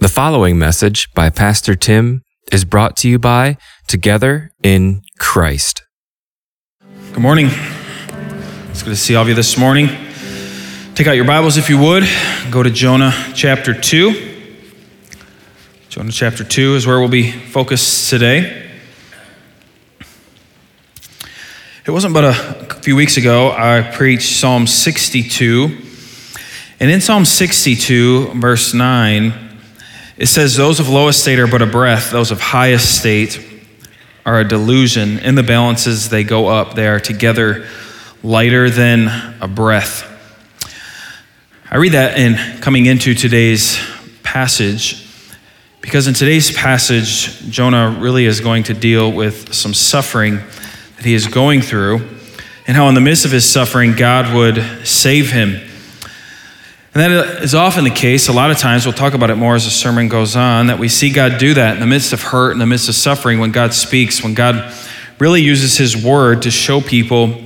The following message by Pastor Tim is brought to you by Together in Christ. Good morning. It's good to see all of you this morning. Take out your Bibles if you would. Go to Jonah chapter 2. Jonah chapter 2 is where we'll be focused today. It wasn't but a few weeks ago I preached Psalm 62. And in Psalm 62, verse 9, it says, Those of low estate are but a breath, those of high estate are a delusion. In the balances, they go up. They are together lighter than a breath. I read that in coming into today's passage because in today's passage, Jonah really is going to deal with some suffering that he is going through and how, in the midst of his suffering, God would save him. And that is often the case. A lot of times, we'll talk about it more as the sermon goes on, that we see God do that in the midst of hurt, in the midst of suffering, when God speaks, when God really uses His word to show people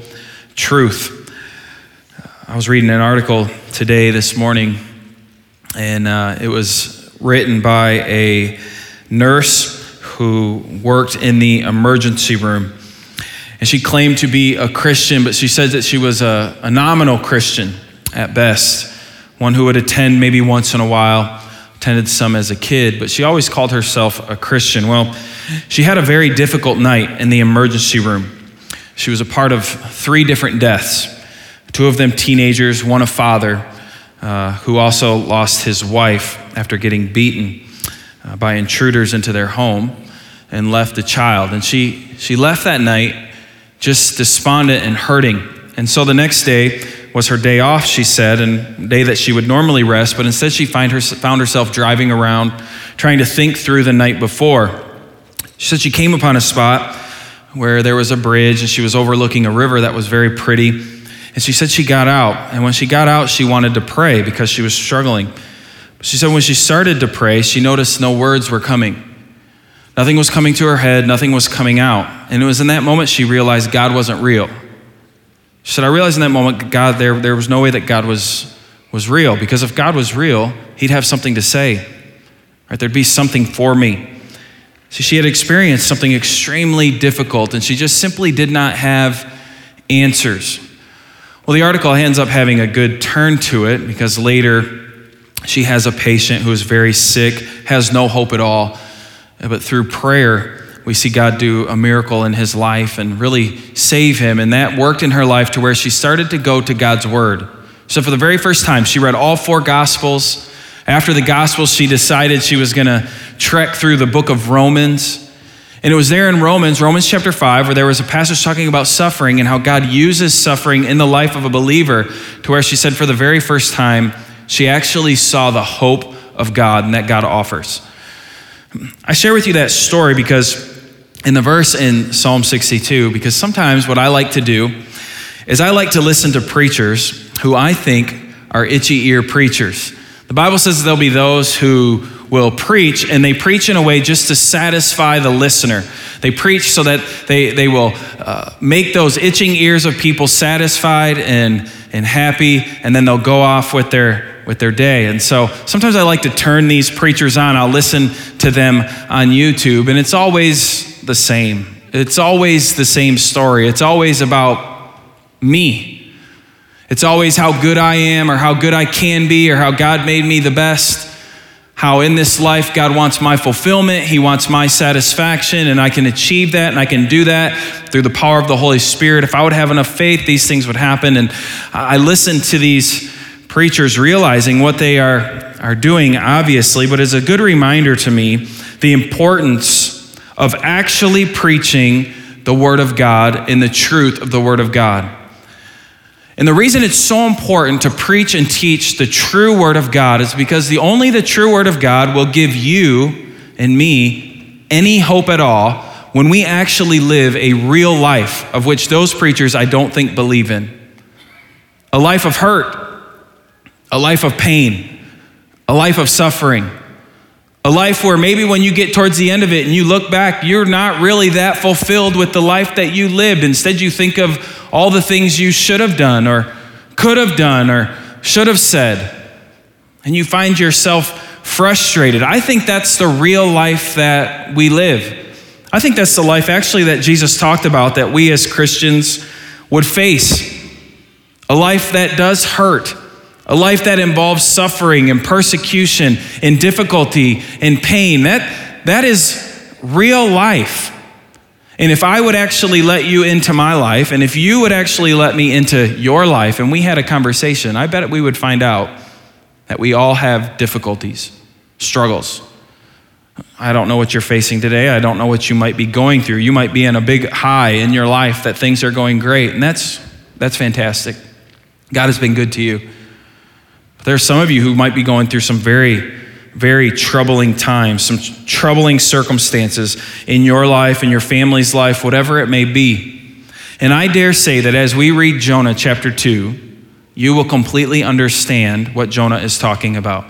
truth. I was reading an article today, this morning, and uh, it was written by a nurse who worked in the emergency room. And she claimed to be a Christian, but she said that she was a, a nominal Christian at best one who would attend maybe once in a while, attended some as a kid, but she always called herself a Christian. Well, she had a very difficult night in the emergency room. She was a part of three different deaths two of them teenagers, one a father uh, who also lost his wife after getting beaten uh, by intruders into their home and left a child. And she, she left that night just despondent and hurting. And so the next day, was her day off, she said, and day that she would normally rest, but instead she find her, found herself driving around trying to think through the night before. She said she came upon a spot where there was a bridge and she was overlooking a river that was very pretty. And she said she got out. And when she got out, she wanted to pray because she was struggling. She said when she started to pray, she noticed no words were coming. Nothing was coming to her head, nothing was coming out. And it was in that moment she realized God wasn't real. She said, I realized in that moment, God, there, there was no way that God was, was real. Because if God was real, He'd have something to say. Right? There'd be something for me. See, she had experienced something extremely difficult, and she just simply did not have answers. Well, the article ends up having a good turn to it because later she has a patient who is very sick, has no hope at all. But through prayer, we see God do a miracle in his life and really save him. And that worked in her life to where she started to go to God's word. So, for the very first time, she read all four gospels. After the gospels, she decided she was going to trek through the book of Romans. And it was there in Romans, Romans chapter 5, where there was a passage talking about suffering and how God uses suffering in the life of a believer, to where she said, for the very first time, she actually saw the hope of God and that God offers. I share with you that story because in the verse in Psalm 62 because sometimes what I like to do is I like to listen to preachers who I think are itchy ear preachers. The Bible says there'll be those who will preach, and they preach in a way just to satisfy the listener. They preach so that they, they will uh, make those itching ears of people satisfied and, and happy, and then they'll go off with their, with their day. And so sometimes I like to turn these preachers on. I'll listen to them on YouTube, and it's always the same. It's always the same story. It's always about me. It's always how good I am or how good I can be or how God made me the best. How in this life God wants my fulfillment, He wants my satisfaction, and I can achieve that and I can do that through the power of the Holy Spirit. If I would have enough faith, these things would happen. And I listen to these preachers realizing what they are, are doing, obviously, but it's a good reminder to me the importance of actually preaching the Word of God in the truth of the Word of God. And the reason it's so important to preach and teach the true Word of God is because the only the true Word of God will give you and me any hope at all when we actually live a real life of which those preachers I don't think believe in. A life of hurt, a life of pain, a life of suffering a life where maybe when you get towards the end of it and you look back, you're not really that fulfilled with the life that you lived. Instead, you think of all the things you should have done or could have done or should have said. And you find yourself frustrated. I think that's the real life that we live. I think that's the life actually that Jesus talked about that we as Christians would face. A life that does hurt, a life that involves suffering and persecution and difficulty and pain. That, that is real life. And if I would actually let you into my life, and if you would actually let me into your life, and we had a conversation, I bet we would find out that we all have difficulties, struggles. I don't know what you're facing today. I don't know what you might be going through. You might be in a big high in your life that things are going great, and that's, that's fantastic. God has been good to you. There are some of you who might be going through some very very troubling times, some troubling circumstances in your life, in your family's life, whatever it may be. And I dare say that as we read Jonah chapter 2, you will completely understand what Jonah is talking about.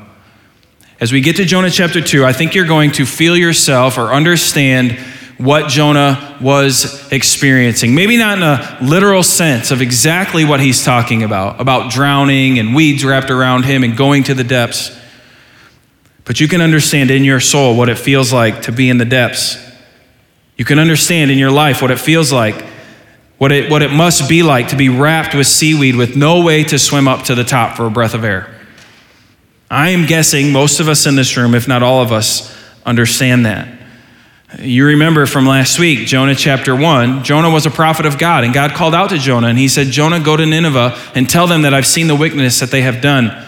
As we get to Jonah chapter 2, I think you're going to feel yourself or understand what Jonah was experiencing. Maybe not in a literal sense of exactly what he's talking about, about drowning and weeds wrapped around him and going to the depths. But you can understand in your soul what it feels like to be in the depths. You can understand in your life what it feels like, what it, what it must be like to be wrapped with seaweed with no way to swim up to the top for a breath of air. I am guessing most of us in this room, if not all of us, understand that. You remember from last week, Jonah chapter 1, Jonah was a prophet of God, and God called out to Jonah, and he said, Jonah, go to Nineveh and tell them that I've seen the wickedness that they have done.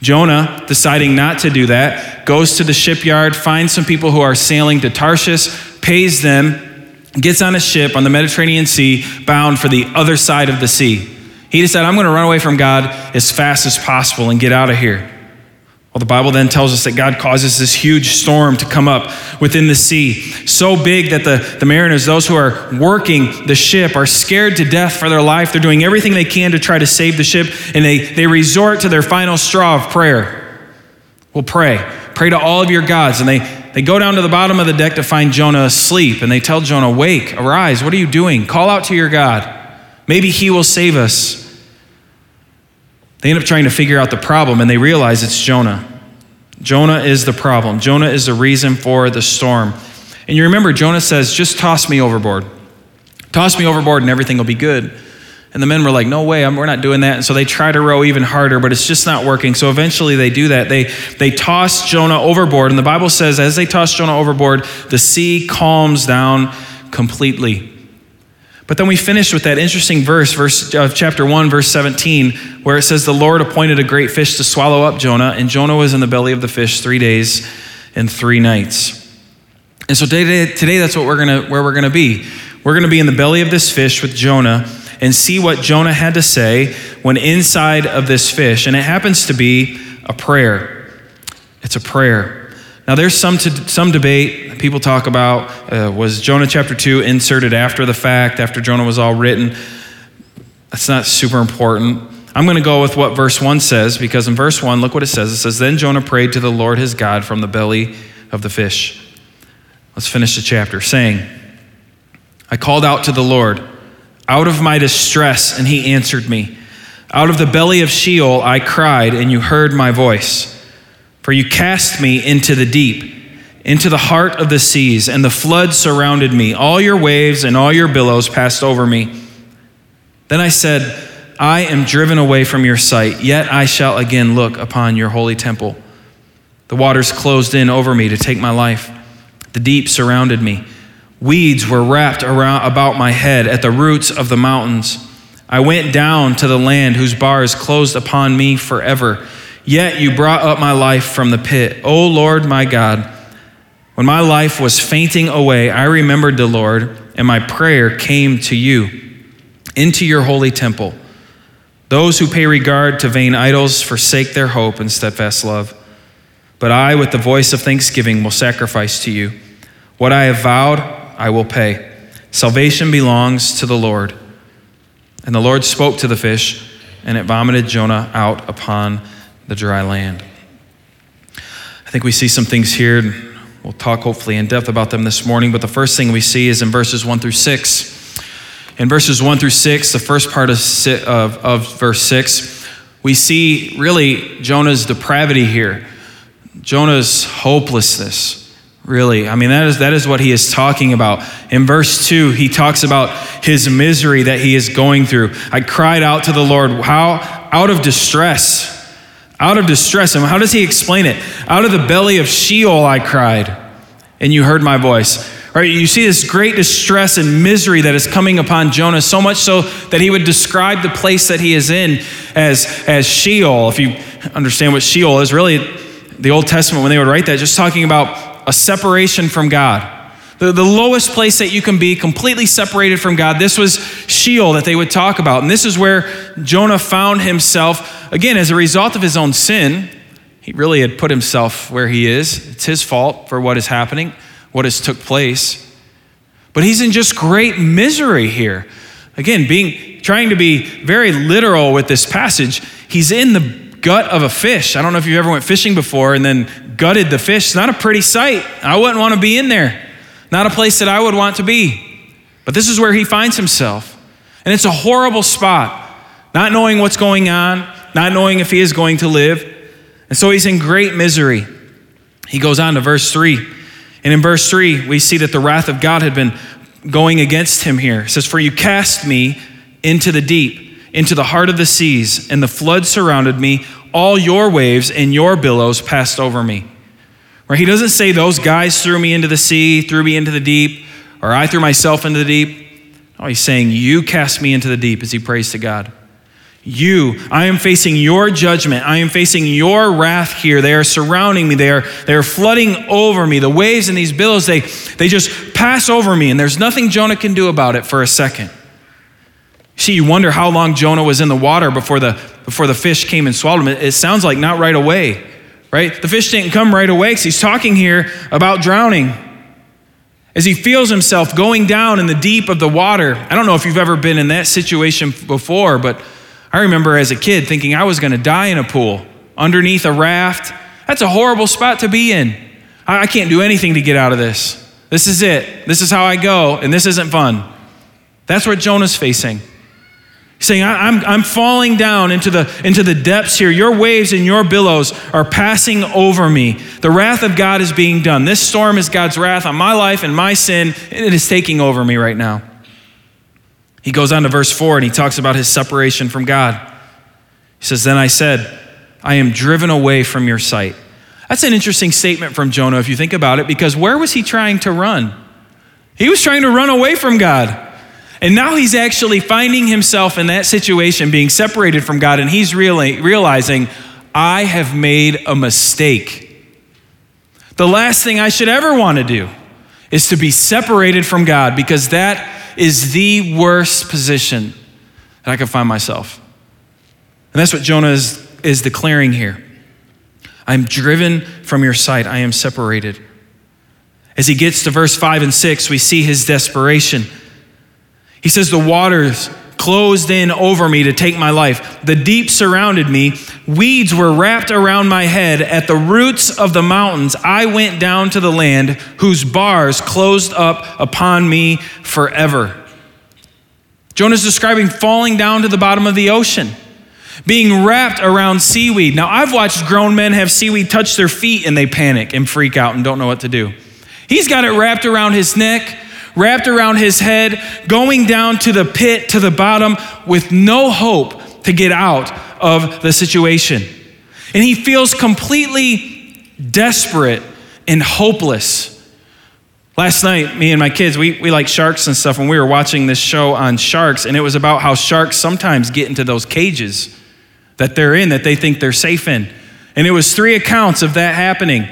Jonah, deciding not to do that, goes to the shipyard, finds some people who are sailing to Tarshish, pays them, gets on a ship on the Mediterranean Sea, bound for the other side of the sea. He decided, I'm going to run away from God as fast as possible and get out of here. Well, the Bible then tells us that God causes this huge storm to come up within the sea, so big that the, the mariners, those who are working the ship, are scared to death for their life. They're doing everything they can to try to save the ship, and they, they resort to their final straw of prayer. Well, pray. Pray to all of your gods. And they, they go down to the bottom of the deck to find Jonah asleep, and they tell Jonah, Wake, arise, what are you doing? Call out to your God. Maybe he will save us. They end up trying to figure out the problem and they realize it's Jonah. Jonah is the problem. Jonah is the reason for the storm. And you remember, Jonah says, Just toss me overboard. Toss me overboard and everything will be good. And the men were like, No way, we're not doing that. And so they try to row even harder, but it's just not working. So eventually they do that. They, they toss Jonah overboard. And the Bible says, as they toss Jonah overboard, the sea calms down completely. But then we finish with that interesting verse, verse of chapter 1, verse 17, where it says, The Lord appointed a great fish to swallow up Jonah, and Jonah was in the belly of the fish three days and three nights. And so today, today that's what we're gonna, where we're going to be. We're going to be in the belly of this fish with Jonah and see what Jonah had to say when inside of this fish. And it happens to be a prayer. It's a prayer. Now, there's some, to, some debate. People talk about uh, was Jonah chapter 2 inserted after the fact, after Jonah was all written? That's not super important. I'm going to go with what verse 1 says because in verse 1, look what it says. It says, Then Jonah prayed to the Lord his God from the belly of the fish. Let's finish the chapter, saying, I called out to the Lord out of my distress, and he answered me. Out of the belly of Sheol I cried, and you heard my voice. For you cast me into the deep, into the heart of the seas, and the flood surrounded me. All your waves and all your billows passed over me. Then I said, I am driven away from your sight, yet I shall again look upon your holy temple. The waters closed in over me to take my life. The deep surrounded me. Weeds were wrapped around about my head at the roots of the mountains. I went down to the land whose bars closed upon me forever. Yet you brought up my life from the pit. O Lord my God, when my life was fainting away, I remembered the Lord, and my prayer came to you, into your holy temple. Those who pay regard to vain idols forsake their hope and steadfast love. But I, with the voice of thanksgiving, will sacrifice to you. What I have vowed, I will pay. Salvation belongs to the Lord. And the Lord spoke to the fish, and it vomited Jonah out upon the dry land. I think we see some things here. We'll talk hopefully in depth about them this morning, but the first thing we see is in verses 1 through 6. In verses 1 through 6, the first part of, of, of verse 6, we see really Jonah's depravity here. Jonah's hopelessness, really. I mean, that is, that is what he is talking about. In verse 2, he talks about his misery that he is going through. I cried out to the Lord, how? Out of distress. Out of distress. And how does he explain it? Out of the belly of Sheol I cried, and you heard my voice. Right, you see this great distress and misery that is coming upon Jonah, so much so that he would describe the place that he is in as, as Sheol. If you understand what Sheol is, really, the Old Testament, when they would write that, just talking about a separation from God. The, the lowest place that you can be, completely separated from God. This was Sheol that they would talk about. And this is where Jonah found himself, again, as a result of his own sin. He really had put himself where he is. It's his fault for what is happening what has took place. But he's in just great misery here. Again, being trying to be very literal with this passage, he's in the gut of a fish. I don't know if you ever went fishing before and then gutted the fish. It's not a pretty sight. I wouldn't want to be in there. Not a place that I would want to be. But this is where he finds himself. And it's a horrible spot. Not knowing what's going on, not knowing if he is going to live. And so he's in great misery. He goes on to verse 3. And in verse 3, we see that the wrath of God had been going against him here. It says, For you cast me into the deep, into the heart of the seas, and the flood surrounded me. All your waves and your billows passed over me. Right? He doesn't say those guys threw me into the sea, threw me into the deep, or I threw myself into the deep. Oh, he's saying, You cast me into the deep as he prays to God. You, I am facing your judgment. I am facing your wrath here. They are surrounding me. They are, they are flooding over me. The waves and these billows, they, they just pass over me, and there's nothing Jonah can do about it for a second. See, you wonder how long Jonah was in the water before the, before the fish came and swallowed him. It, it sounds like not right away, right? The fish didn't come right away because he's talking here about drowning. As he feels himself going down in the deep of the water. I don't know if you've ever been in that situation before, but I remember as a kid thinking I was going to die in a pool underneath a raft. That's a horrible spot to be in. I can't do anything to get out of this. This is it. This is how I go, and this isn't fun. That's what Jonah's facing. He's saying, I'm, I'm falling down into the, into the depths here. Your waves and your billows are passing over me. The wrath of God is being done. This storm is God's wrath on my life and my sin, and it is taking over me right now. He goes on to verse 4 and he talks about his separation from God. He says, Then I said, I am driven away from your sight. That's an interesting statement from Jonah if you think about it, because where was he trying to run? He was trying to run away from God. And now he's actually finding himself in that situation, being separated from God, and he's really realizing, I have made a mistake. The last thing I should ever want to do is to be separated from God because that is the worst position that I could find myself. And that's what Jonah is, is declaring here. I'm driven from your sight, I am separated. As he gets to verse 5 and 6, we see his desperation. He says, The waters closed in over me to take my life. The deep surrounded me. Weeds were wrapped around my head. At the roots of the mountains, I went down to the land whose bars closed up upon me forever. Jonah's describing falling down to the bottom of the ocean, being wrapped around seaweed. Now, I've watched grown men have seaweed touch their feet and they panic and freak out and don't know what to do. He's got it wrapped around his neck wrapped around his head, going down to the pit, to the bottom, with no hope to get out of the situation. And he feels completely desperate and hopeless. Last night, me and my kids, we, we like sharks and stuff, and we were watching this show on sharks, and it was about how sharks sometimes get into those cages that they're in, that they think they're safe in. And it was three accounts of that happening.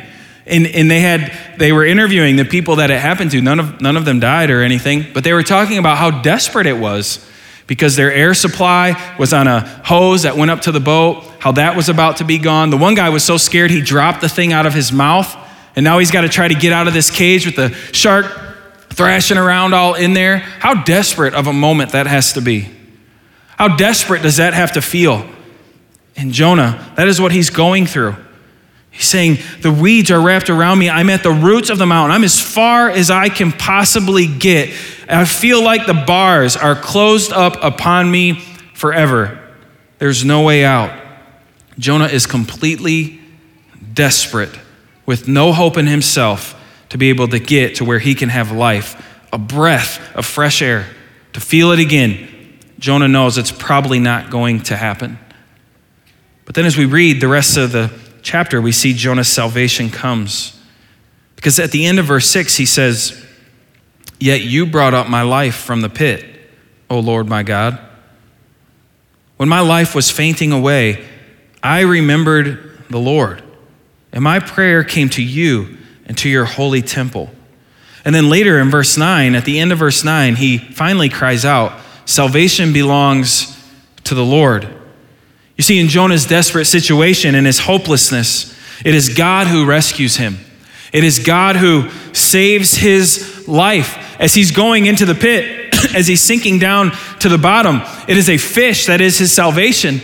And, and they had they were interviewing the people that it happened to. None of none of them died or anything, but they were talking about how desperate it was because their air supply was on a hose that went up to the boat, how that was about to be gone. The one guy was so scared he dropped the thing out of his mouth, and now he's got to try to get out of this cage with the shark thrashing around all in there. How desperate of a moment that has to be. How desperate does that have to feel? And Jonah, that is what he's going through. He's saying, The weeds are wrapped around me. I'm at the roots of the mountain. I'm as far as I can possibly get. I feel like the bars are closed up upon me forever. There's no way out. Jonah is completely desperate with no hope in himself to be able to get to where he can have life, a breath of fresh air, to feel it again, Jonah knows it's probably not going to happen. But then as we read the rest of the chapter, we see Jonah's salvation comes. Because at the end of verse 6, he says, Yet you brought up my life from the pit, O Lord my God. When my life was fainting away, I remembered the Lord, and my prayer came to you and to your holy temple. And then later in verse 9, at the end of verse 9, he finally cries out, Salvation belongs to the Lord. You see, in Jonah's desperate situation and his hopelessness, it is God who rescues him. It is God who saves his life as he's going into the pit, as he's sinking down to the bottom. It is a fish that is his salvation,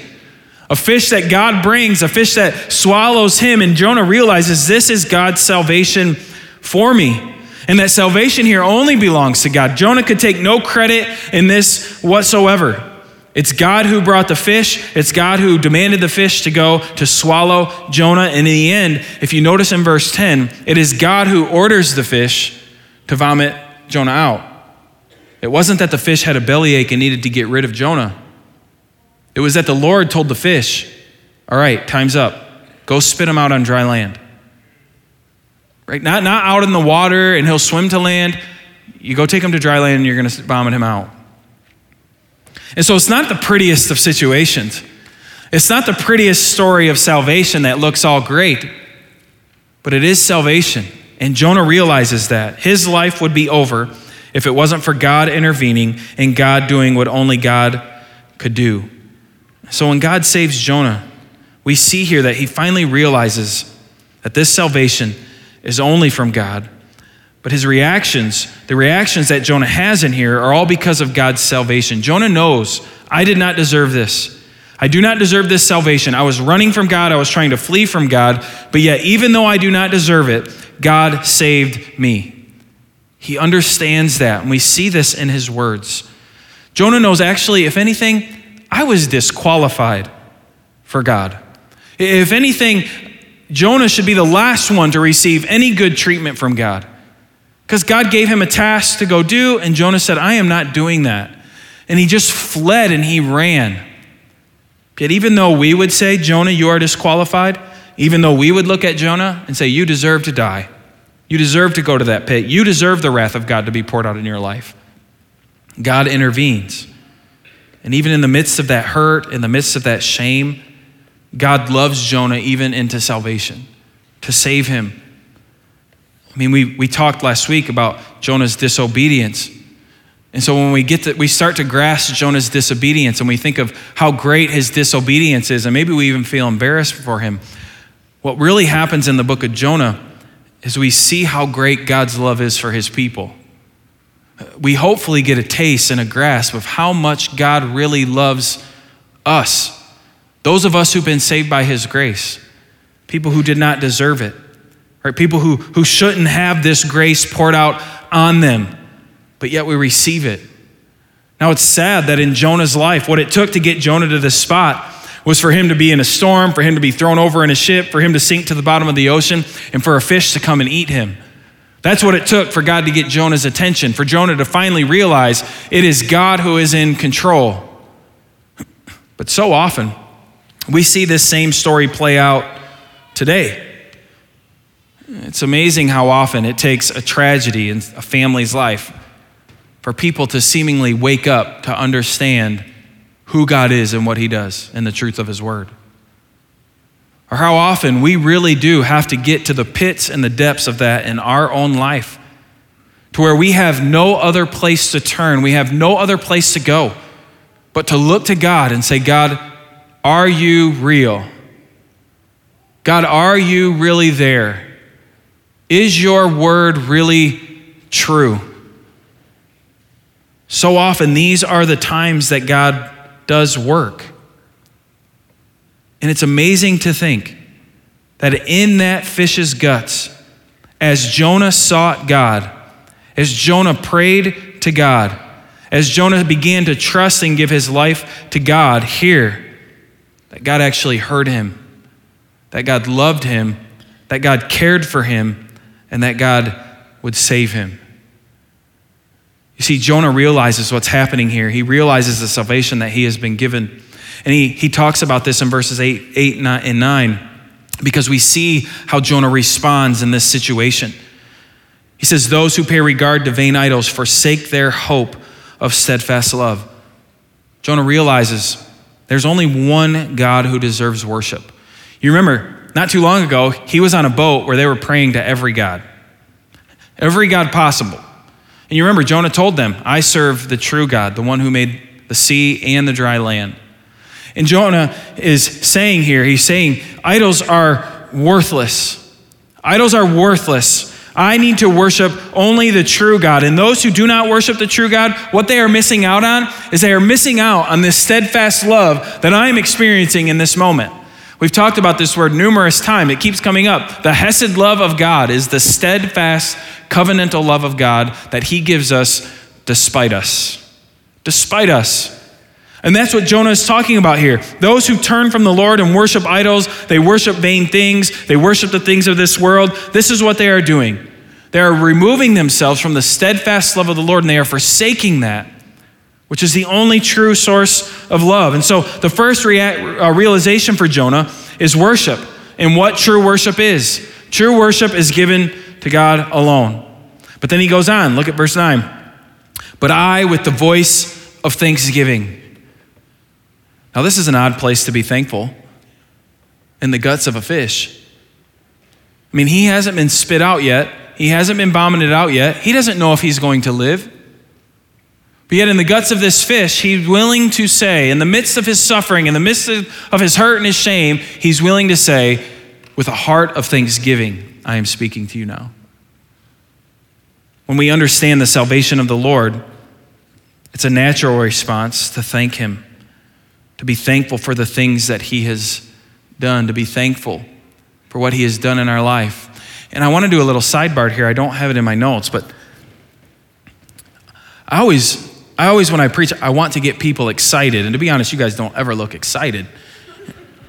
a fish that God brings, a fish that swallows him. And Jonah realizes this is God's salvation for me. And that salvation here only belongs to God. Jonah could take no credit in this whatsoever. It's God who brought the fish. It's God who demanded the fish to go to swallow Jonah. And in the end, if you notice in verse 10, it is God who orders the fish to vomit Jonah out. It wasn't that the fish had a bellyache and needed to get rid of Jonah. It was that the Lord told the fish, All right, time's up. Go spit him out on dry land. Right? Not, not out in the water and he'll swim to land. You go take him to dry land and you're going to vomit him out. And so it's not the prettiest of situations. It's not the prettiest story of salvation that looks all great, but it is salvation. And Jonah realizes that his life would be over if it wasn't for God intervening and God doing what only God could do. So when God saves Jonah, we see here that he finally realizes that this salvation is only from God. But his reactions, the reactions that Jonah has in here, are all because of God's salvation. Jonah knows, I did not deserve this. I do not deserve this salvation. I was running from God, I was trying to flee from God, but yet, even though I do not deserve it, God saved me. He understands that, and we see this in his words. Jonah knows actually, if anything, I was disqualified for God. If anything, Jonah should be the last one to receive any good treatment from God. Because God gave him a task to go do, and Jonah said, I am not doing that. And he just fled and he ran. Yet, even though we would say, Jonah, you are disqualified, even though we would look at Jonah and say, You deserve to die, you deserve to go to that pit, you deserve the wrath of God to be poured out in your life, God intervenes. And even in the midst of that hurt, in the midst of that shame, God loves Jonah even into salvation, to save him. I mean, we, we talked last week about Jonah's disobedience. And so when we get to, we start to grasp Jonah's disobedience and we think of how great his disobedience is, and maybe we even feel embarrassed for him. What really happens in the book of Jonah is we see how great God's love is for his people. We hopefully get a taste and a grasp of how much God really loves us those of us who've been saved by His grace, people who did not deserve it, right? People who, who shouldn't have this grace poured out on them, but yet we receive it. Now it's sad that in Jonah's life, what it took to get Jonah to this spot was for him to be in a storm, for him to be thrown over in a ship, for him to sink to the bottom of the ocean, and for a fish to come and eat him. That's what it took for God to get Jonah's attention, for Jonah to finally realize it is God who is in control. But so often, we see this same story play out today. It's amazing how often it takes a tragedy in a family's life for people to seemingly wake up to understand who God is and what He does and the truth of His Word. Or how often we really do have to get to the pits and the depths of that in our own life to where we have no other place to turn, we have no other place to go but to look to God and say, God, are you real? God, are you really there? Is your word really true? So often, these are the times that God does work. And it's amazing to think that in that fish's guts, as Jonah sought God, as Jonah prayed to God, as Jonah began to trust and give his life to God, here, that God actually heard him, that God loved him, that God cared for him, and that God would save him. You see, Jonah realizes what's happening here. He realizes the salvation that he has been given. And he, he talks about this in verses 8, 8 and 9 because we see how Jonah responds in this situation. He says, Those who pay regard to vain idols forsake their hope of steadfast love. Jonah realizes there's only one God who deserves worship. You remember, not too long ago, he was on a boat where they were praying to every God, every God possible. And you remember, Jonah told them, I serve the true God, the one who made the sea and the dry land. And Jonah is saying here, he's saying, idols are worthless. Idols are worthless. I need to worship only the true God. And those who do not worship the true God, what they are missing out on is they are missing out on this steadfast love that I am experiencing in this moment. We've talked about this word numerous times. It keeps coming up. The Hesed love of God is the steadfast covenantal love of God that He gives us despite us. Despite us. And that's what Jonah is talking about here. Those who turn from the Lord and worship idols, they worship vain things, they worship the things of this world. This is what they are doing. They are removing themselves from the steadfast love of the Lord and they are forsaking that, which is the only true source of love. And so the first rea- uh, realization for Jonah is worship and what true worship is. True worship is given to God alone. But then he goes on, look at verse 9. But I, with the voice of thanksgiving, now, this is an odd place to be thankful in the guts of a fish. I mean, he hasn't been spit out yet, he hasn't been vomited out yet. He doesn't know if he's going to live. But yet, in the guts of this fish, he's willing to say, in the midst of his suffering, in the midst of his hurt and his shame, he's willing to say, with a heart of thanksgiving, I am speaking to you now. When we understand the salvation of the Lord, it's a natural response to thank him to be thankful for the things that He has done, to be thankful for what He has done in our life. And I want to do a little sidebar here. I don't have it in my notes, but I always, I always, when I preach, I want to get people excited. And to be honest, you guys don't ever look excited.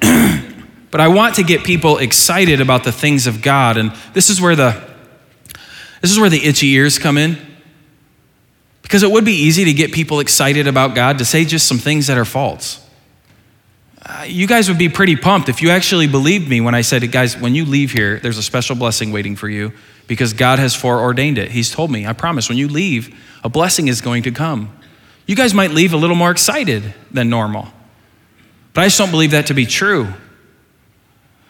but I want to get people excited about the things of God. And this is where the, this is where the itchy ears come in. Because it would be easy to get people excited about God to say just some things that are false. Uh, you guys would be pretty pumped if you actually believed me when I said, guys, when you leave here, there's a special blessing waiting for you because God has foreordained it. He's told me, I promise, when you leave, a blessing is going to come. You guys might leave a little more excited than normal. But I just don't believe that to be true.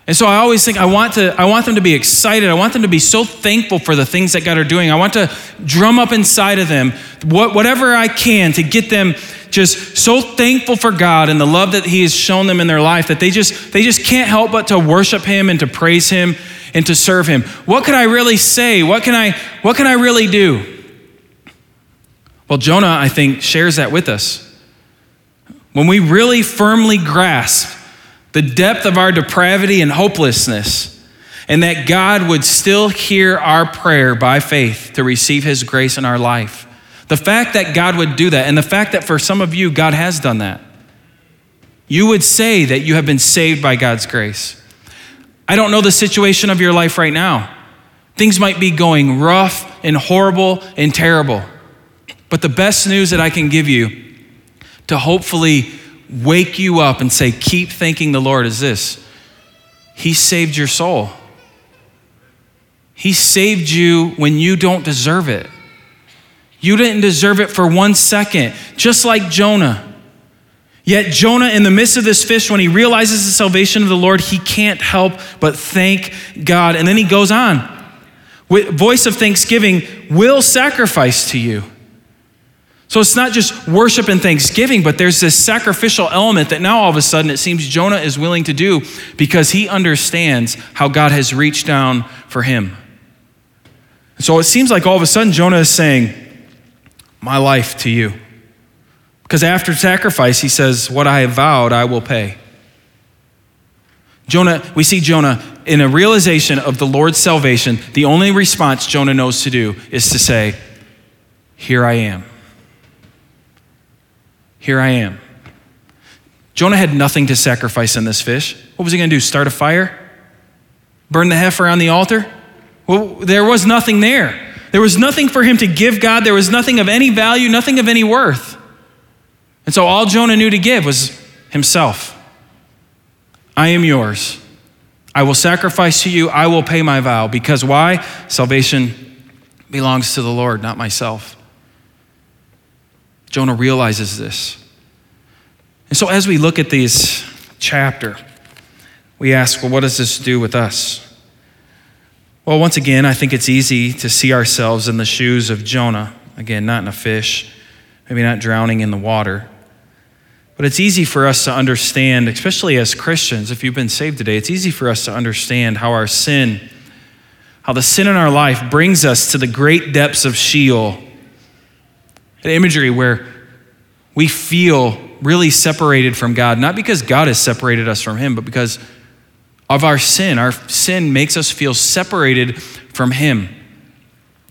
And so I always think I want, to, I want them to be excited. I want them to be so thankful for the things that God are doing. I want to drum up inside of them what, whatever I can to get them just so thankful for God and the love that He has shown them in their life that they just they just can't help but to worship Him and to praise Him and to serve Him. What can I really say? What can I what can I really do? Well, Jonah, I think, shares that with us. When we really firmly grasp the depth of our depravity and hopelessness, and that God would still hear our prayer by faith to receive His grace in our life the fact that God would do that, and the fact that for some of you, God has done that, you would say that you have been saved by God's grace. I don't know the situation of your life right now. Things might be going rough and horrible and terrible. But the best news that I can give you to hopefully wake you up and say, keep thanking the Lord is this He saved your soul. He saved you when you don't deserve it. You didn't deserve it for one second, just like Jonah. Yet, Jonah, in the midst of this fish, when he realizes the salvation of the Lord, he can't help but thank God. And then he goes on with voice of thanksgiving will sacrifice to you. So it's not just worship and thanksgiving, but there's this sacrificial element that now all of a sudden it seems Jonah is willing to do because he understands how God has reached down for him. So it seems like all of a sudden Jonah is saying, my life to you. Because after sacrifice, he says, What I have vowed, I will pay. Jonah, we see Jonah in a realization of the Lord's salvation. The only response Jonah knows to do is to say, Here I am. Here I am. Jonah had nothing to sacrifice in this fish. What was he going to do? Start a fire? Burn the heifer on the altar? Well, there was nothing there. There was nothing for him to give God. There was nothing of any value, nothing of any worth. And so all Jonah knew to give was himself. I am yours. I will sacrifice to you. I will pay my vow. Because why? Salvation belongs to the Lord, not myself. Jonah realizes this. And so as we look at this chapter, we ask, well, what does this do with us? Well, once again, I think it's easy to see ourselves in the shoes of Jonah. Again, not in a fish, maybe not drowning in the water. But it's easy for us to understand, especially as Christians, if you've been saved today, it's easy for us to understand how our sin, how the sin in our life brings us to the great depths of Sheol. An imagery where we feel really separated from God, not because God has separated us from Him, but because of our sin. Our sin makes us feel separated from Him.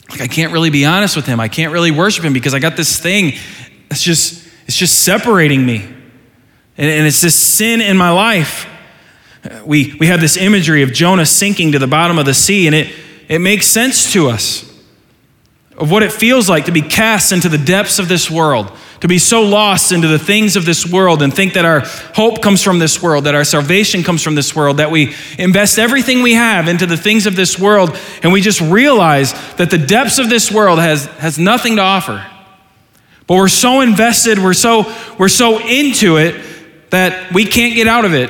Like I can't really be honest with Him. I can't really worship Him because I got this thing that's just, it's just separating me. And, and it's this sin in my life. We, we have this imagery of Jonah sinking to the bottom of the sea, and it, it makes sense to us of what it feels like to be cast into the depths of this world, to be so lost into the things of this world and think that our hope comes from this world, that our salvation comes from this world, that we invest everything we have into the things of this world, and we just realize that the depths of this world has, has nothing to offer. But we're so invested, we're so, we're so into it that we can't get out of it.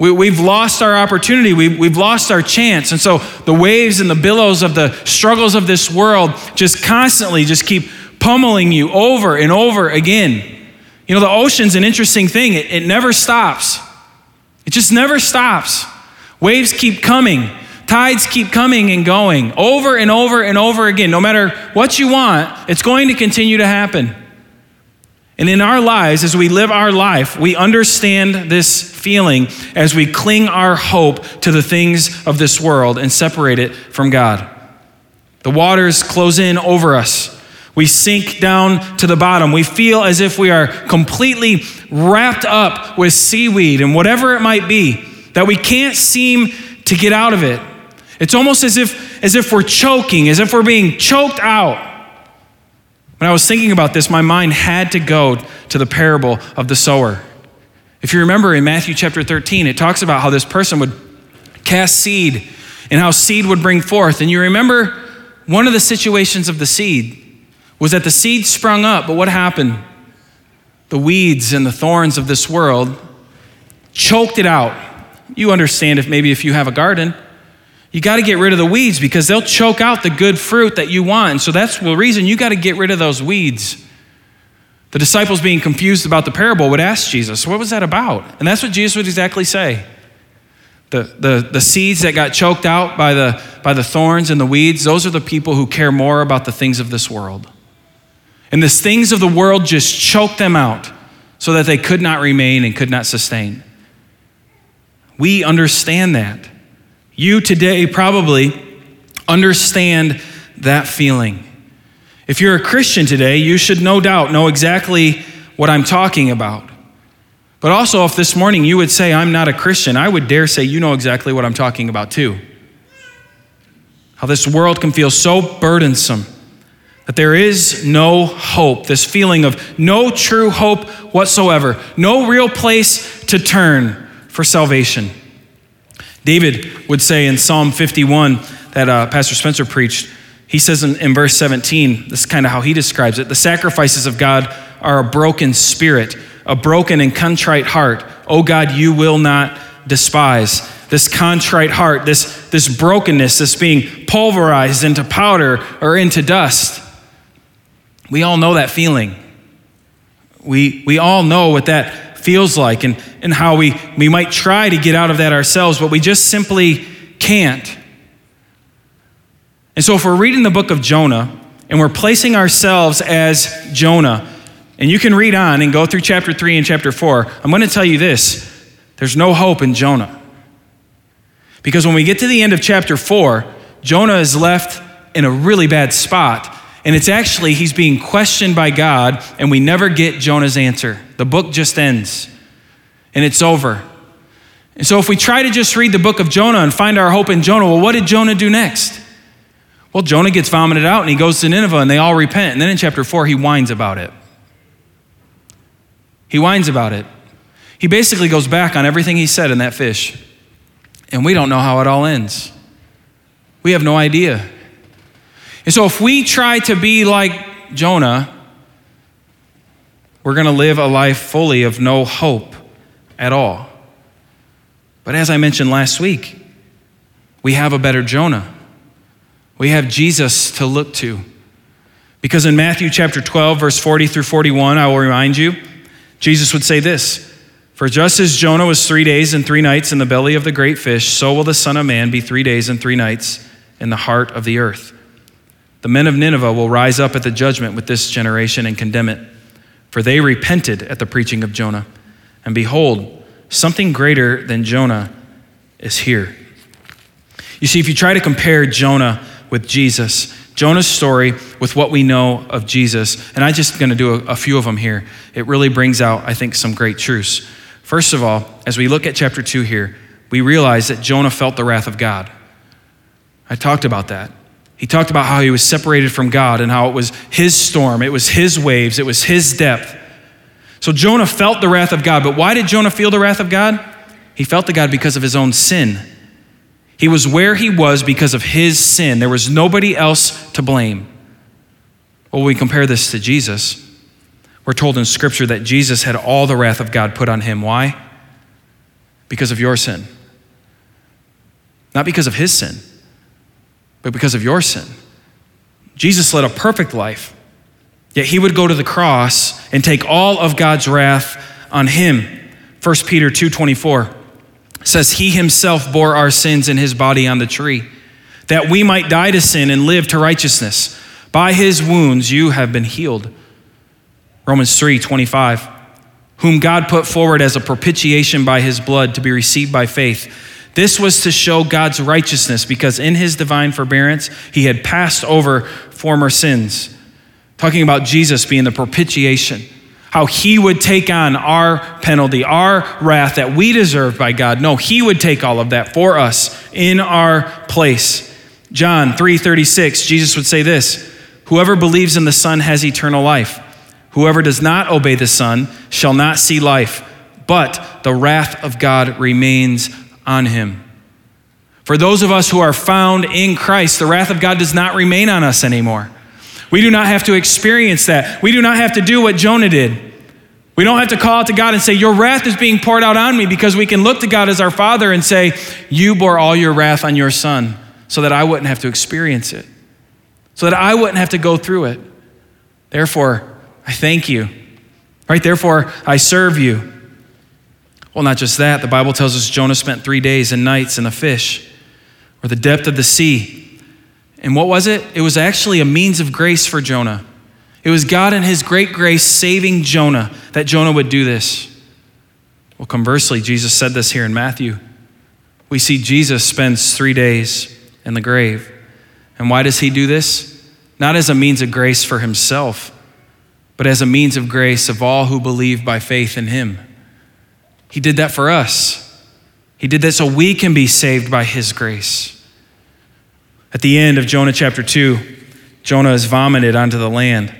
We, have lost our opportunity. We, we've lost our chance. And so the waves and the billows of the struggles of this world just constantly just keep pummeling you over and over again. You know, the ocean's an interesting thing, it, it never stops. It just never stops. Waves keep coming, tides keep coming and going over and over and over again. No matter what you want, it's going to continue to happen. And in our lives, as we live our life, we understand this feeling as we cling our hope to the things of this world and separate it from God. The waters close in over us. We sink down to the bottom. We feel as if we are completely wrapped up with seaweed and whatever it might be, that we can't seem to get out of it. It's almost as if, as if we're choking, as if we're being choked out. When I was thinking about this, my mind had to go to the parable of the sower. If you remember in Matthew chapter 13, it talks about how this person would cast seed and how seed would bring forth. And you remember one of the situations of the seed was that the seed sprung up, but what happened? The weeds and the thorns of this world choked it out. You understand if maybe if you have a garden, you got to get rid of the weeds because they'll choke out the good fruit that you want. So that's the reason you got to get rid of those weeds. The disciples, being confused about the parable, would ask Jesus, What was that about? And that's what Jesus would exactly say. The, the, the seeds that got choked out by the, by the thorns and the weeds, those are the people who care more about the things of this world. And the things of the world just choked them out so that they could not remain and could not sustain. We understand that. You today probably understand that feeling. If you're a Christian today, you should no doubt know exactly what I'm talking about. But also, if this morning you would say, I'm not a Christian, I would dare say you know exactly what I'm talking about too. How this world can feel so burdensome that there is no hope, this feeling of no true hope whatsoever, no real place to turn for salvation. David would say in Psalm 51 that uh, Pastor Spencer preached, he says in, in verse 17, this is kind of how he describes it the sacrifices of God are a broken spirit, a broken and contrite heart. Oh God, you will not despise. This contrite heart, this, this brokenness, this being pulverized into powder or into dust. We all know that feeling. We, we all know what that feels like and, and how we, we might try to get out of that ourselves, but we just simply can't. And so, if we're reading the book of Jonah and we're placing ourselves as Jonah, and you can read on and go through chapter 3 and chapter 4, I'm going to tell you this there's no hope in Jonah. Because when we get to the end of chapter 4, Jonah is left in a really bad spot and it's actually, he's being questioned by God, and we never get Jonah's answer. The book just ends, and it's over. And so, if we try to just read the book of Jonah and find our hope in Jonah, well, what did Jonah do next? Well, Jonah gets vomited out and he goes to Nineveh and they all repent. And then in chapter 4, he whines about it. He whines about it. He basically goes back on everything he said in that fish. And we don't know how it all ends. We have no idea. And so, if we try to be like Jonah, we're going to live a life fully of no hope at all. But as I mentioned last week, we have a better Jonah. We have Jesus to look to. Because in Matthew chapter 12, verse 40 through 41, I will remind you, Jesus would say this For just as Jonah was three days and three nights in the belly of the great fish, so will the Son of Man be three days and three nights in the heart of the earth. The men of Nineveh will rise up at the judgment with this generation and condemn it, for they repented at the preaching of Jonah. And behold, something greater than Jonah is here. You see, if you try to compare Jonah with Jesus, Jonah's story with what we know of Jesus, and I'm just going to do a, a, few of them here, it really brings out, I think, some great truths. First of all, as we look at chapter 2 here, we realize that Jonah felt the wrath of God. I talked about that. He talked about how he was separated from God and how it was his storm, it was his waves, it was his depth. So Jonah felt the wrath of God, but why did Jonah feel the wrath of God? He felt the God because of his own sin. He was where he was because of his sin. There was nobody else to blame. Well, we compare this to Jesus. We're told in Scripture that Jesus had all the wrath of God put on him. Why? Because of your sin. Not because of his sin but because of your sin. Jesus led a perfect life, yet he would go to the cross and take all of God's wrath on him. 1 Peter 2:24 says he himself bore our sins in his body on the tree, that we might die to sin and live to righteousness. By his wounds you have been healed. Romans 3:25 whom God put forward as a propitiation by his blood to be received by faith. This was to show God's righteousness because in his divine forbearance, he had passed over former sins. Talking about Jesus being the propitiation, how he would take on our penalty, our wrath that we deserve by God. No, he would take all of that for us in our place. John 3:36, Jesus would say this, whoever believes in the Son has eternal life. Whoever does not obey the Son shall not see life, but the wrath of God remains on him. For those of us who are found in Christ, the wrath of God does not remain on us anymore. We do not have to experience that. We do not have to do what Jonah did. We don't have to call out to God and say, Your wrath is being poured out on me, because we can look to God as our Father and say, You bore all your wrath on your Son so that I wouldn't have to experience it, so that I wouldn't have to go through it. Therefore, I thank you. Right? Therefore, I serve you. Well, not just that, the Bible tells us Jonah spent three days and nights in a fish or the depth of the sea. And what was it? It was actually a means of grace for Jonah. It was God in his great grace saving Jonah that Jonah would do this. Well, conversely, Jesus said this here in Matthew. We see Jesus spends three days in the grave. And why does he do this? Not as a means of grace for himself, but as a means of grace of all who believe by faith in him. He did that for us. He did that so we can be saved by His grace. At the end of Jonah chapter 2, Jonah is vomited onto the land.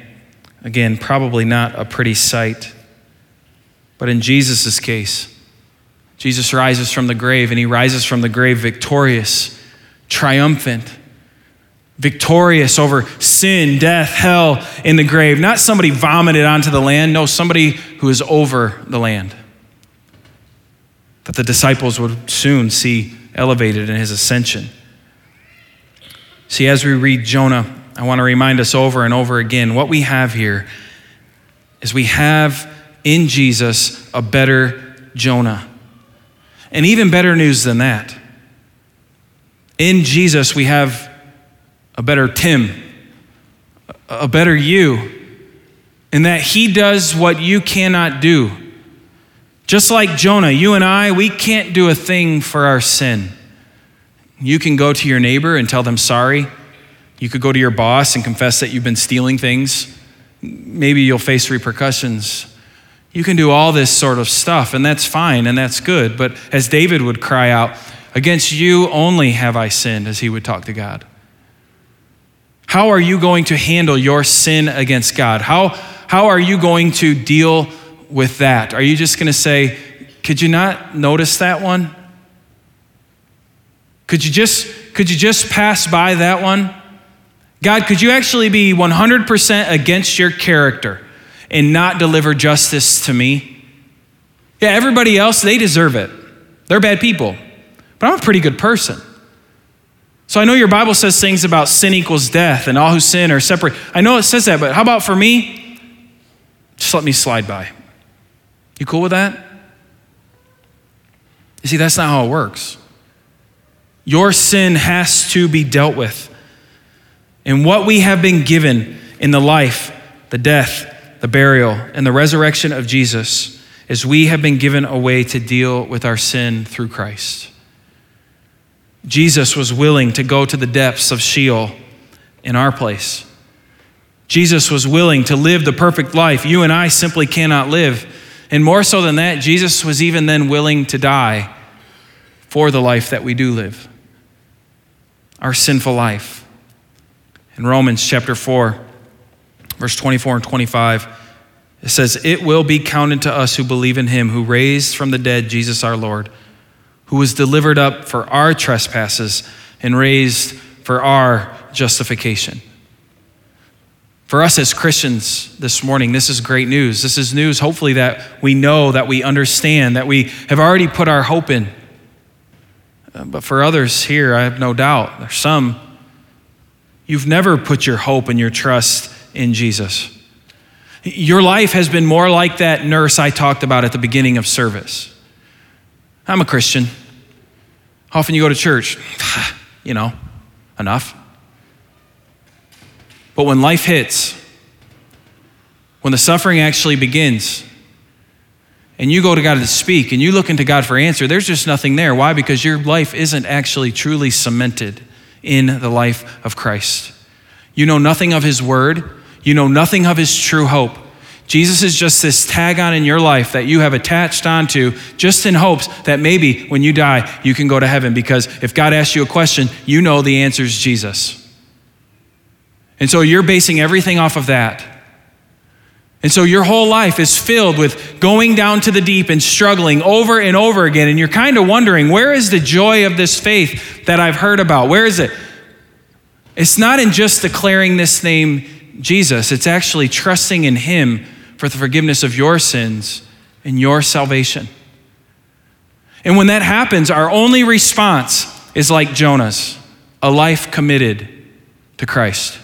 Again, probably not a pretty sight. But in Jesus' case, Jesus rises from the grave, and he rises from the grave victorious, triumphant, victorious over sin, death, hell in the grave. Not somebody vomited onto the land, no, somebody who is over the land that the disciples would soon see elevated in his ascension. See, as we read Jonah, I want to remind us over and over again what we have here is we have in Jesus a better Jonah. And even better news than that. In Jesus, we have a better Tim, a better you, in that he does what you cannot do. Just like Jonah, you and I, we can't do a thing for our sin. You can go to your neighbor and tell them sorry. You could go to your boss and confess that you've been stealing things. Maybe you'll face repercussions. You can do all this sort of stuff, and that's fine and that's good. But as David would cry out, Against you only have I sinned, as he would talk to God. How are you going to handle your sin against God? How, how are you going to deal with that? Are you just going to say, Could you not notice that one? Could you just, could you just pass by that one? God, could you actually be 100% against your character and not deliver justice to me? Yeah, everybody else, they deserve it. They're bad people. But I'm a pretty good person. So I know your Bible says things about sin equals death and all who sin are separate. I know it says that, but how about for me? Just let me slide by. You cool with that? You see, that's not how it works. Your sin has to be dealt with. And what we have been given in the life, the death, the burial, and the resurrection of Jesus is we have been given a way to deal with our sin through Christ. Jesus was willing to go to the depths of Sheol in our place. Jesus was willing to live the perfect life you and I simply cannot live. And more so than that, Jesus was even then willing to die for the life that we do live, our sinful life. In Romans chapter 4, verse 24 and 25, it says, It will be counted to us who believe in him who raised from the dead Jesus our Lord, who was delivered up for our trespasses and raised for our justification. For us as Christians this morning, this is great news. This is news, hopefully, that we know, that we understand, that we have already put our hope in. Uh, but for others here, I have no doubt, there's some, you've never put your hope and your trust in Jesus. Your life has been more like that nurse I talked about at the beginning of service. I'm a Christian. How often you go to church? you know, enough. But when life hits, when the suffering actually begins, and you go to God to speak and you look into God for answer, there's just nothing there. Why? Because your life isn't actually truly cemented in the life of Christ. You know nothing of His Word, you know nothing of His true hope. Jesus is just this tag on in your life that you have attached onto just in hopes that maybe when you die, you can go to heaven because if God asks you a question, you know the answer is Jesus. And so you're basing everything off of that. And so your whole life is filled with going down to the deep and struggling over and over again. And you're kind of wondering, where is the joy of this faith that I've heard about? Where is it? It's not in just declaring this name, Jesus, it's actually trusting in Him for the forgiveness of your sins and your salvation. And when that happens, our only response is like Jonah's a life committed to Christ,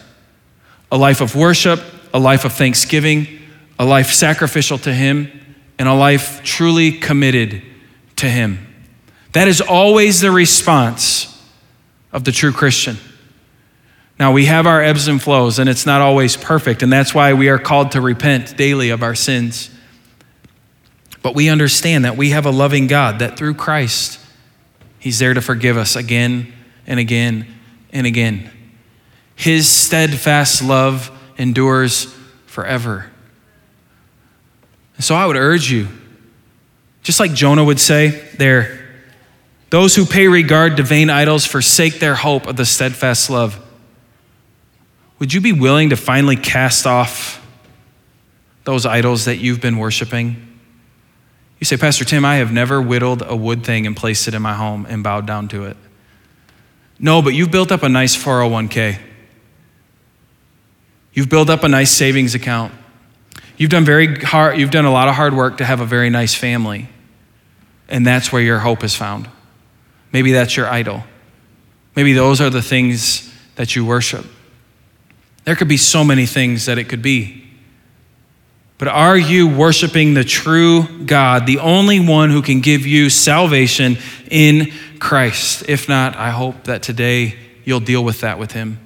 a life of worship, a life of thanksgiving a life sacrificial to Him, and a life truly committed to Him. That is always the response of the true Christian. Now, we have our ebbs and flows, and it's not always perfect, and that's why we are called to repent daily of our sins. But we understand that we have a loving God, that through Christ, He's there to forgive us again and again and again. His steadfast love endures forever. So I would urge you, just like Jonah would say there, those who pay regard to vain idols forsake their hope of the steadfast love. Would you be willing to finally cast off those idols that you've been worshiping? You say, Pastor Tim, I have never whittled a wood thing and placed it in my home and bowed down to it. No, but you've built up a nice 401k. You've built up a nice savings account. You've done very hard, you've done a lot of hard work to have a very nice family. And that's where your hope is found. Maybe that's your idol. Maybe those are the things that you worship. There could be so many things that it could be. But are you worshiping the true God, the only one who can give you salvation in Christ? If not, I hope that today you'll deal with that with Him.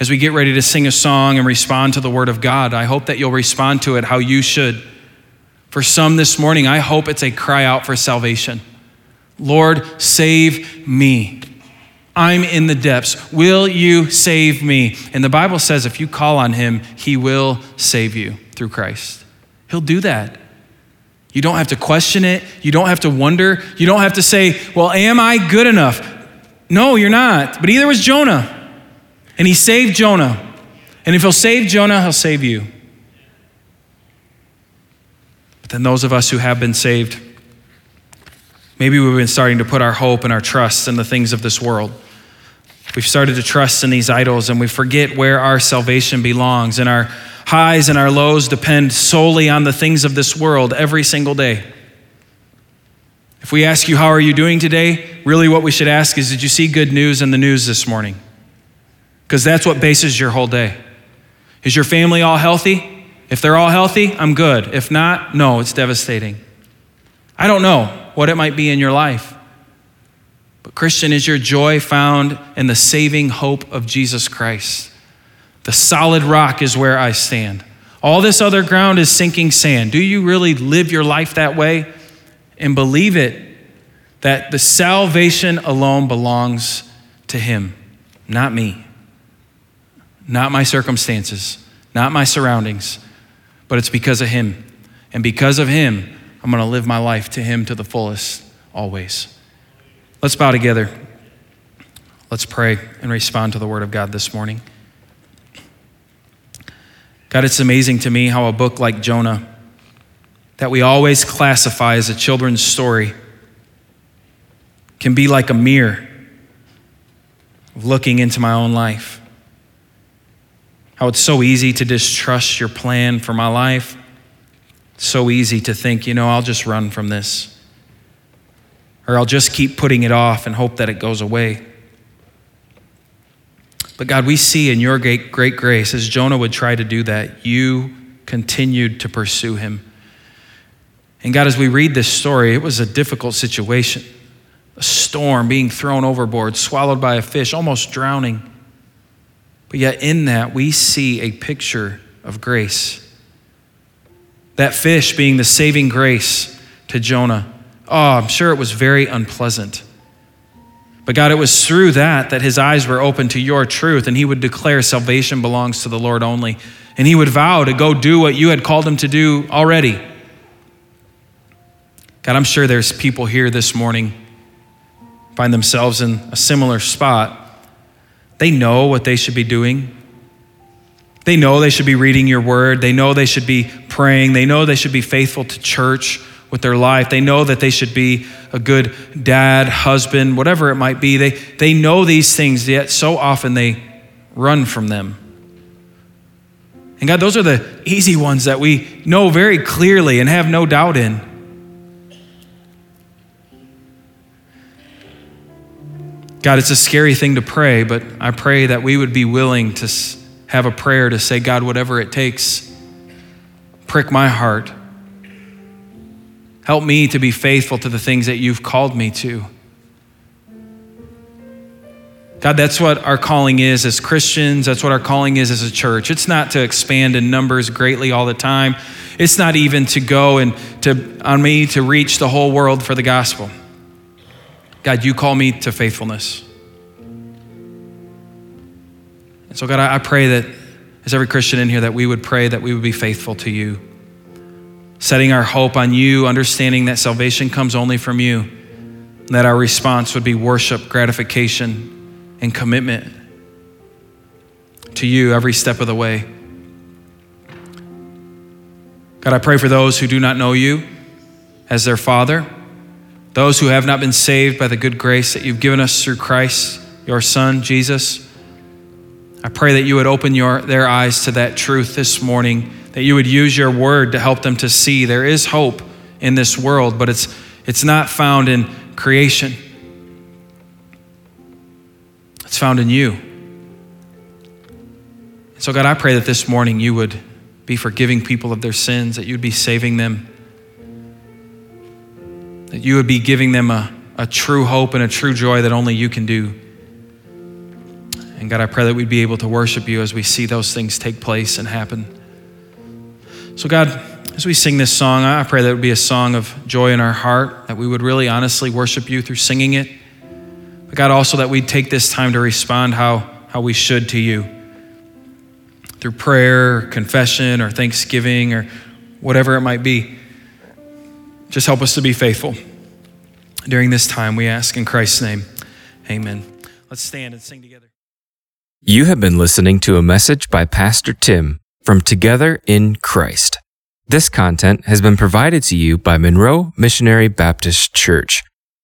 As we get ready to sing a song and respond to the Word of God, I hope that you'll respond to it how you should. For some this morning, I hope it's a cry out for salvation. Lord, save me. I'm in the depths. Will you save me? And the Bible says if you call on Him, He will save you through Christ. He'll do that. You don't have to question it. You don't have to wonder. You don't have to say, well, am I good enough? No, you're not. But either was Jonah. And he saved Jonah. And if he'll save Jonah, he'll save you. But then those of us who have been saved, maybe we've been starting to put our hope and our trust in the things of this world. We've started to trust in these idols and we forget where our salvation belongs. And our highs and our lows depend solely on the things of this world every single day. If we ask you, How are you doing today? really what we should ask is, Did you see good news in the news this morning? Because that's what bases your whole day. Is your family all healthy? If they're all healthy, I'm good. If not, no, it's devastating. I don't know what it might be in your life. But, Christian, is your joy found in the saving hope of Jesus Christ? The solid rock is where I stand. All this other ground is sinking sand. Do you really live your life that way and believe it that the salvation alone belongs to Him, not me, not my circumstances, not my surroundings, but it's because of Him. And because of Him, I'm going to live my life to Him to the fullest always. Let's bow together. Let's pray and respond to the Word of God this morning. God, it's amazing to me how a book like Jonah, that we always classify as a children's story, can be like a mirror of looking into my own life. How it's so easy to distrust your plan for my life. So easy to think, you know, I'll just run from this or I'll just keep putting it off and hope that it goes away. But God, we see in your great, great grace, as Jonah would try to do that, you continued to pursue him. And God, as we read this story, it was a difficult situation a storm, being thrown overboard, swallowed by a fish, almost drowning. But yet, in that, we see a picture of grace. That fish being the saving grace to Jonah. Oh, I'm sure it was very unpleasant. But God, it was through that that his eyes were open to your truth, and he would declare salvation belongs to the Lord only. And he would vow to go do what you had called him to do already. God, I'm sure there's people here this morning find themselves in a similar spot. They know what they should be doing. They know they should be reading your word. They know they should be praying. They know they should be faithful to church with their life. They know that they should be a good dad, husband, whatever it might be. They, they know these things, yet so often they run from them. And God, those are the easy ones that we know very clearly and have no doubt in. God, it's a scary thing to pray, but I pray that we would be willing to have a prayer to say, God, whatever it takes, prick my heart Help me to be faithful to the things that you've called me to. God, that's what our calling is as Christians. That's what our calling is as a church. It's not to expand in numbers greatly all the time. It's not even to go and to on me to reach the whole world for the gospel. God, you call me to faithfulness. And so, God, I pray that as every Christian in here, that we would pray that we would be faithful to you setting our hope on you, understanding that salvation comes only from you, that our response would be worship, gratification, and commitment to you every step of the way. God, I pray for those who do not know you as their Father, those who have not been saved by the good grace that you've given us through Christ, your Son, Jesus. I pray that you would open your, their eyes to that truth this morning that you would use your word to help them to see there is hope in this world, but it's, it's not found in creation, it's found in you. So, God, I pray that this morning you would be forgiving people of their sins, that you'd be saving them, that you would be giving them a, a true hope and a true joy that only you can do. And God, I pray that we'd be able to worship you as we see those things take place and happen. So, God, as we sing this song, I pray that it would be a song of joy in our heart, that we would really honestly worship you through singing it. But, God, also that we'd take this time to respond how, how we should to you through prayer, confession, or thanksgiving, or whatever it might be. Just help us to be faithful. During this time, we ask in Christ's name. Amen. Let's stand and sing together. You have been listening to a message by Pastor Tim from Together in Christ. This content has been provided to you by Monroe Missionary Baptist Church.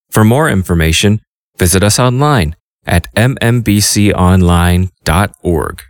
For more information, visit us online at mmbconline.org.